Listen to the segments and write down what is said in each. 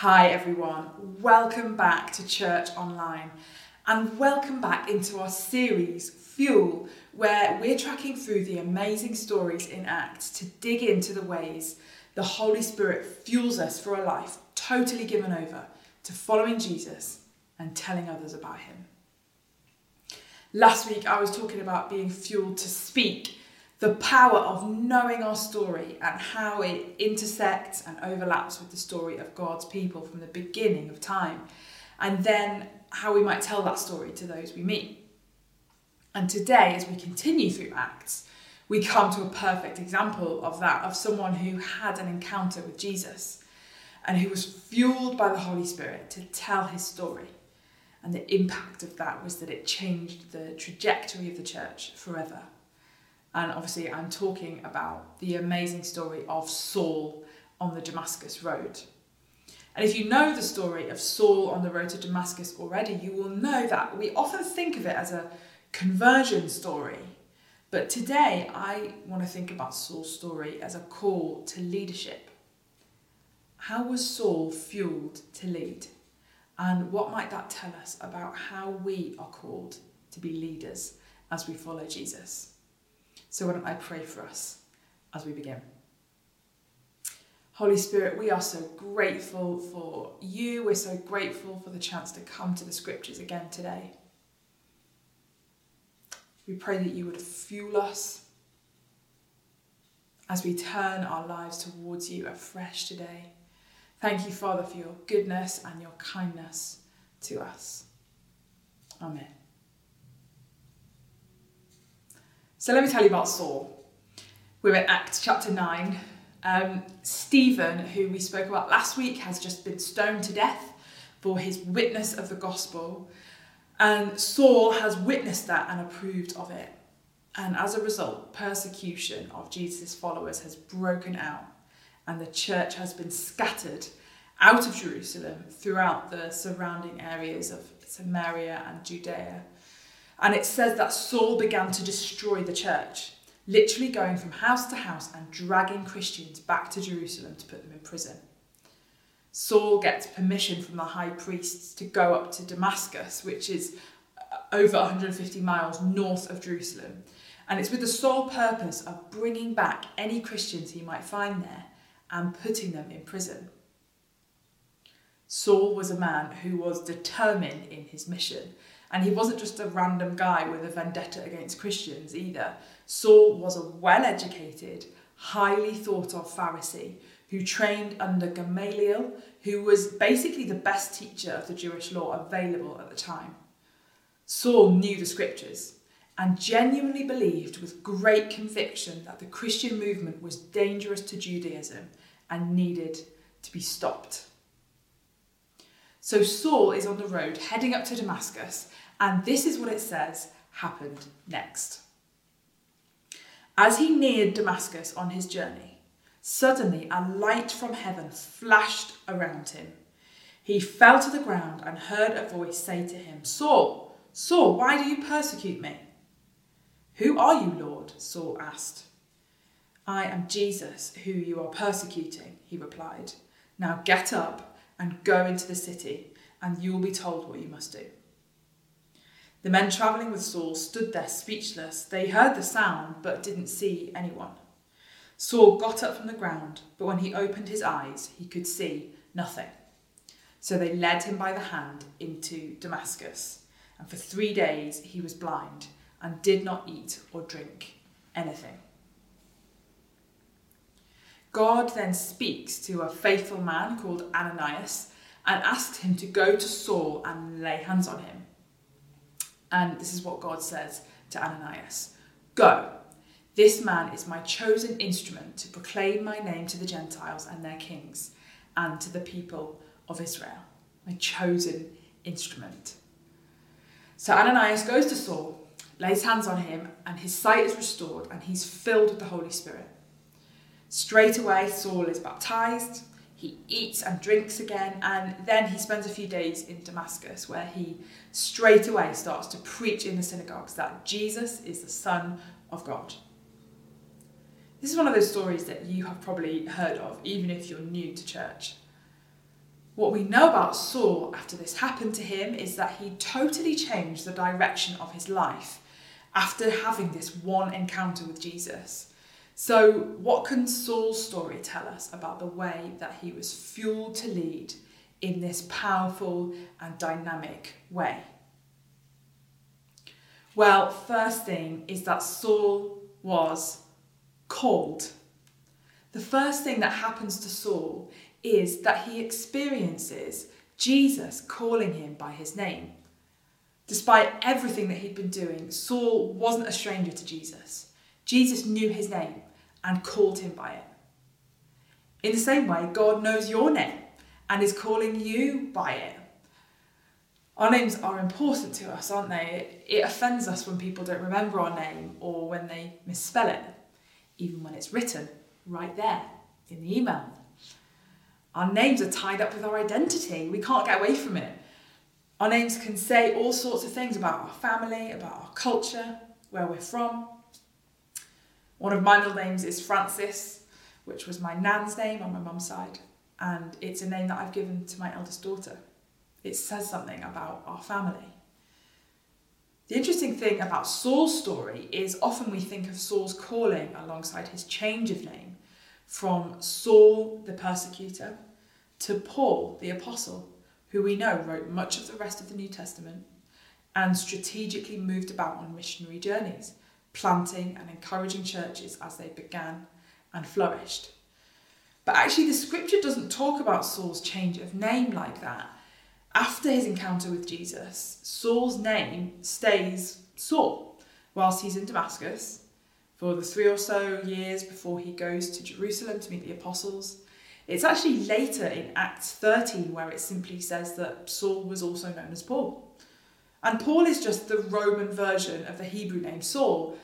Hi, everyone. Welcome back to Church Online and welcome back into our series, Fuel, where we're tracking through the amazing stories in Acts to dig into the ways the Holy Spirit fuels us for a life totally given over to following Jesus and telling others about Him. Last week, I was talking about being fueled to speak the power of knowing our story and how it intersects and overlaps with the story of God's people from the beginning of time, and then how we might tell that story to those we meet. And today, as we continue through Acts, we come to a perfect example of that of someone who had an encounter with Jesus and who was fueled by the Holy Spirit to tell his story. And the impact of that was that it changed the trajectory of the church forever. And obviously, I'm talking about the amazing story of Saul on the Damascus Road. And if you know the story of Saul on the road to Damascus already, you will know that we often think of it as a conversion story. But today, I want to think about Saul's story as a call to leadership. How was Saul fueled to lead? And what might that tell us about how we are called to be leaders as we follow Jesus? So, why don't I pray for us as we begin? Holy Spirit, we are so grateful for you. We're so grateful for the chance to come to the scriptures again today. We pray that you would fuel us as we turn our lives towards you afresh today. Thank you, Father, for your goodness and your kindness to us. Amen. So let me tell you about Saul. We're in Acts chapter 9. Um, Stephen, who we spoke about last week, has just been stoned to death for his witness of the gospel. And Saul has witnessed that and approved of it. And as a result, persecution of Jesus' followers has broken out, and the church has been scattered out of Jerusalem throughout the surrounding areas of Samaria and Judea. And it says that Saul began to destroy the church, literally going from house to house and dragging Christians back to Jerusalem to put them in prison. Saul gets permission from the high priests to go up to Damascus, which is uh, over 150 miles north of Jerusalem. And it's with the sole purpose of bringing back any Christians he might find there and putting them in prison. Saul was a man who was determined in his mission and he wasn't just a random guy with a vendetta against Christians either. Saul was a well educated, highly thought of Pharisee who trained under Gamaliel, who was basically the best teacher of the Jewish law available at the time. Saul knew the scriptures and genuinely believed with great conviction that the Christian movement was dangerous to Judaism and needed to be stopped. So Saul is on the road heading up to Damascus, and this is what it says happened next. As he neared Damascus on his journey, suddenly a light from heaven flashed around him. He fell to the ground and heard a voice say to him, Saul, Saul, why do you persecute me? Who are you, Lord? Saul asked. I am Jesus, who you are persecuting, he replied. Now get up and go into the city, and you will be told what you must do. The men travelling with Saul stood there speechless. They heard the sound, but didn't see anyone. Saul got up from the ground, but when he opened his eyes, he could see nothing. So they led him by the hand into Damascus, and for three days he was blind and did not eat or drink anything. God then speaks to a faithful man called Ananias and asks him to go to Saul and lay hands on him. And this is what God says to Ananias Go, this man is my chosen instrument to proclaim my name to the Gentiles and their kings and to the people of Israel. My chosen instrument. So Ananias goes to Saul, lays hands on him, and his sight is restored, and he's filled with the Holy Spirit. Straight away, Saul is baptized, he eats and drinks again, and then he spends a few days in Damascus where he straight away starts to preach in the synagogues that Jesus is the Son of God. This is one of those stories that you have probably heard of, even if you're new to church. What we know about Saul after this happened to him is that he totally changed the direction of his life after having this one encounter with Jesus. So, what can Saul's story tell us about the way that he was fueled to lead in this powerful and dynamic way? Well, first thing is that Saul was called. The first thing that happens to Saul is that he experiences Jesus calling him by his name. Despite everything that he'd been doing, Saul wasn't a stranger to Jesus. Jesus knew his name and called him by it. In the same way, God knows your name and is calling you by it. Our names are important to us, aren't they? It, offends us when people don't remember our name or when they misspell it, even when it's written right there in the email. Our names are tied up with our identity. We can't get away from it. Our names can say all sorts of things about our family, about our culture, where we're from. One of my middle names is Francis, which was my nan's name on my mum's side, and it's a name that I've given to my eldest daughter. It says something about our family. The interesting thing about Saul's story is often we think of Saul's calling alongside his change of name from Saul the persecutor to Paul the apostle who we know wrote much of the rest of the New Testament and strategically moved about on missionary journeys, planting and encouraging churches as they began and flourished. But actually, the scripture doesn't talk about Saul's change of name like that. After his encounter with Jesus, Saul's name stays Saul whilst he's in Damascus for the three or so years before he goes to Jerusalem to meet the apostles it's actually later in Acts 13 where it simply says that Saul was also known as Paul. And Paul is just the Roman version of the Hebrew name Saul.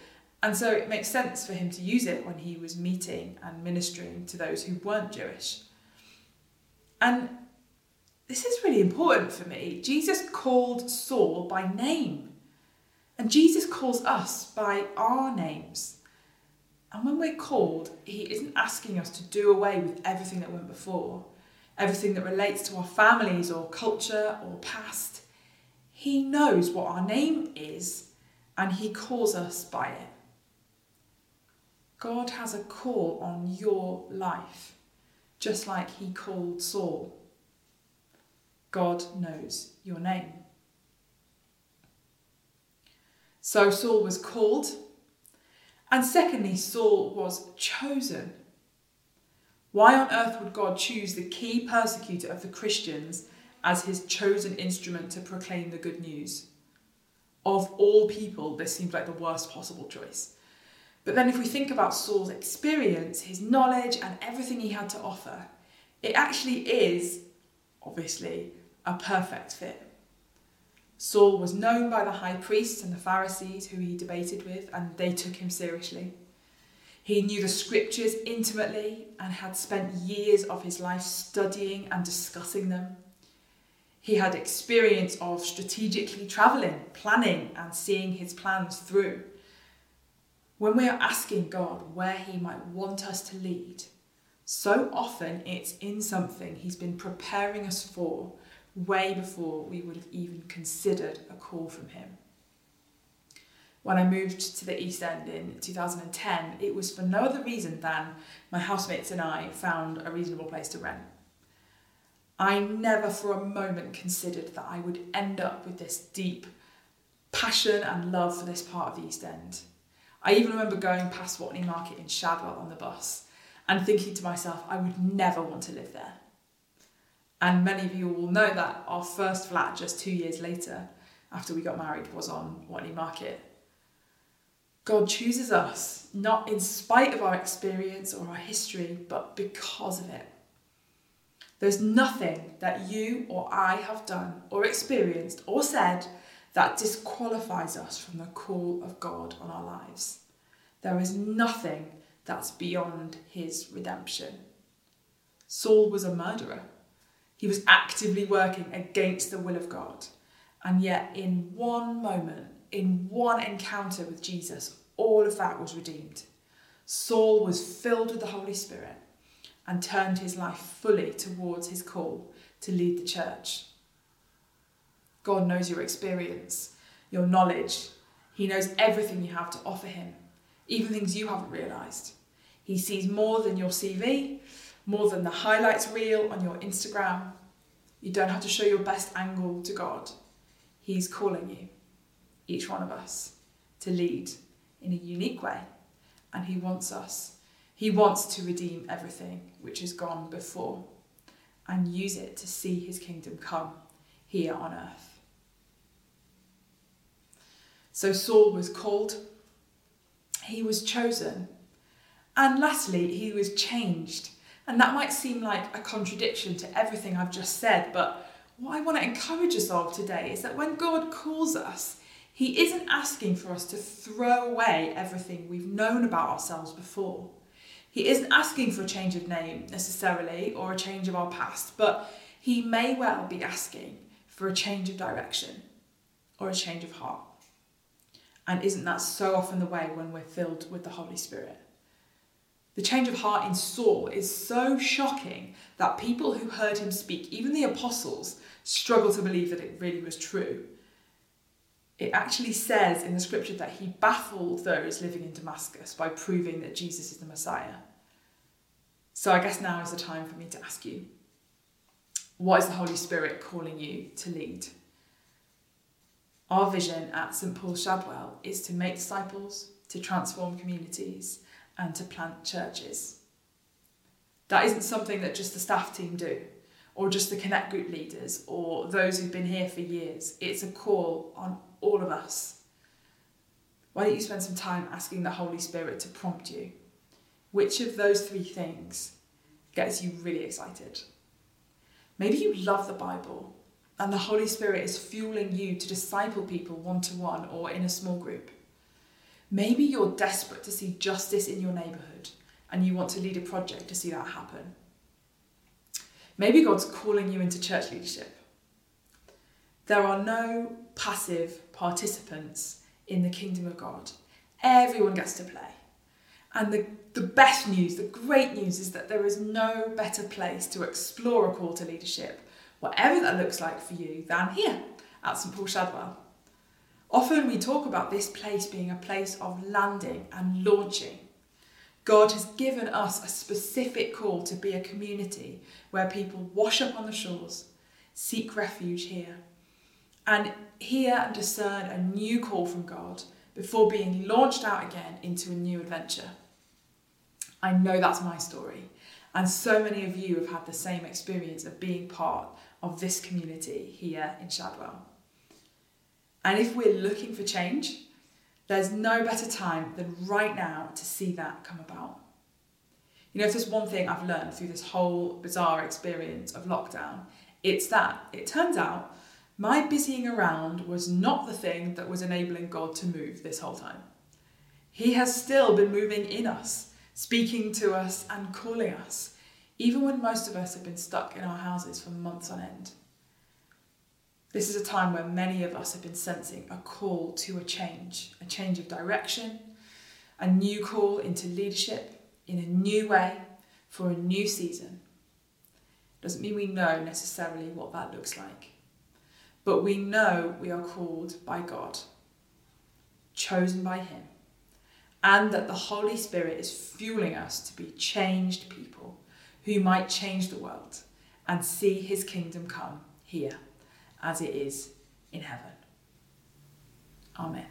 And so it makes sense for him to use it when he was meeting and ministering to those who weren't Jewish. And this is really important for me. Jesus called Saul by name. And Jesus calls us by our names. And when we're called, He isn't asking us to do away with everything that went before, everything that relates to our families or culture or past. He knows what our name is and He calls us by it. God has a call on your life, just like He called Saul. God knows your name. So Saul was called and secondly, Saul was chosen. Why on earth would God choose the key persecutor of the Christians as his chosen instrument to proclaim the good news? Of all people, this seems like the worst possible choice. But then, if we think about Saul's experience, his knowledge, and everything he had to offer, it actually is, obviously, a perfect fit. Saul was known by the high priests and the Pharisees who he debated with, and they took him seriously. He knew the scriptures intimately and had spent years of his life studying and discussing them. He had experience of strategically travelling, planning, and seeing his plans through. When we are asking God where He might want us to lead, so often it's in something He's been preparing us for way before we would have even considered a call from him. When I moved to the East End in 2010, it was for no other reason than my housemates and I found a reasonable place to rent. I never for a moment considered that I would end up with this deep passion and love for this part of the East End. I even remember going past Watney Market in Shadwell on the bus and thinking to myself, I would never want to live there. And many of you will know that our first flat, just two years later, after we got married, was on Watney Market. God chooses us, not in spite of our experience or our history, but because of it. There's nothing that you or I have done or experienced or said that disqualifies us from the call of God on our lives. There is nothing that's beyond his redemption. Saul was a murderer. He was actively working against the will of God. And yet, in one moment, in one encounter with Jesus, all of that was redeemed. Saul was filled with the Holy Spirit and turned his life fully towards his call to lead the church. God knows your experience, your knowledge. He knows everything you have to offer Him, even things you haven't realised. He sees more than your CV, more than the highlights reel on your Instagram. You don't have to show your best angle to God. He's calling you, each one of us, to lead in a unique way. And He wants us. He wants to redeem everything which has gone before and use it to see His kingdom come here on earth. So Saul was called, he was chosen, and lastly, he was changed. And that might seem like a contradiction to everything I've just said, but what I want to encourage us of today is that when God calls us, He isn't asking for us to throw away everything we've known about ourselves before. He isn't asking for a change of name necessarily or a change of our past, but He may well be asking for a change of direction or a change of heart. And isn't that so often the way when we're filled with the Holy Spirit? The change of heart in Saul is so shocking that people who heard him speak, even the apostles, struggle to believe that it really was true. It actually says in the scripture that he baffled those living in Damascus by proving that Jesus is the Messiah. So I guess now is the time for me to ask you what is the Holy Spirit calling you to lead? Our vision at St Paul's Shadwell is to make disciples, to transform communities, and to plant churches. That isn't something that just the staff team do, or just the Connect group leaders, or those who've been here for years. It's a call on all of us. Why don't you spend some time asking the Holy Spirit to prompt you? Which of those three things gets you really excited? Maybe you love the Bible and the Holy Spirit is fueling you to disciple people one to one or in a small group. Maybe you're desperate to see justice in your neighbourhood and you want to lead a project to see that happen. Maybe God's calling you into church leadership. There are no passive participants in the kingdom of God. Everyone gets to play. And the, the best news, the great news, is that there is no better place to explore a call to leadership, whatever that looks like for you, than here at St Paul Shadwell. Often we talk about this place being a place of landing and launching. God has given us a specific call to be a community where people wash up on the shores, seek refuge here, and hear and discern a new call from God before being launched out again into a new adventure. I know that's my story, and so many of you have had the same experience of being part of this community here in Shadwell. And if we're looking for change, there's no better time than right now to see that come about. You know, if there's one thing I've learned through this whole bizarre experience of lockdown, it's that it turns out my busying around was not the thing that was enabling God to move this whole time. He has still been moving in us, speaking to us and calling us, even when most of us have been stuck in our houses for months on end. This is a time where many of us have been sensing a call to a change, a change of direction, a new call into leadership in a new way for a new season. Doesn't mean we know necessarily what that looks like, but we know we are called by God, chosen by Him, and that the Holy Spirit is fueling us to be changed people who might change the world and see His kingdom come here as it is in heaven. Amen.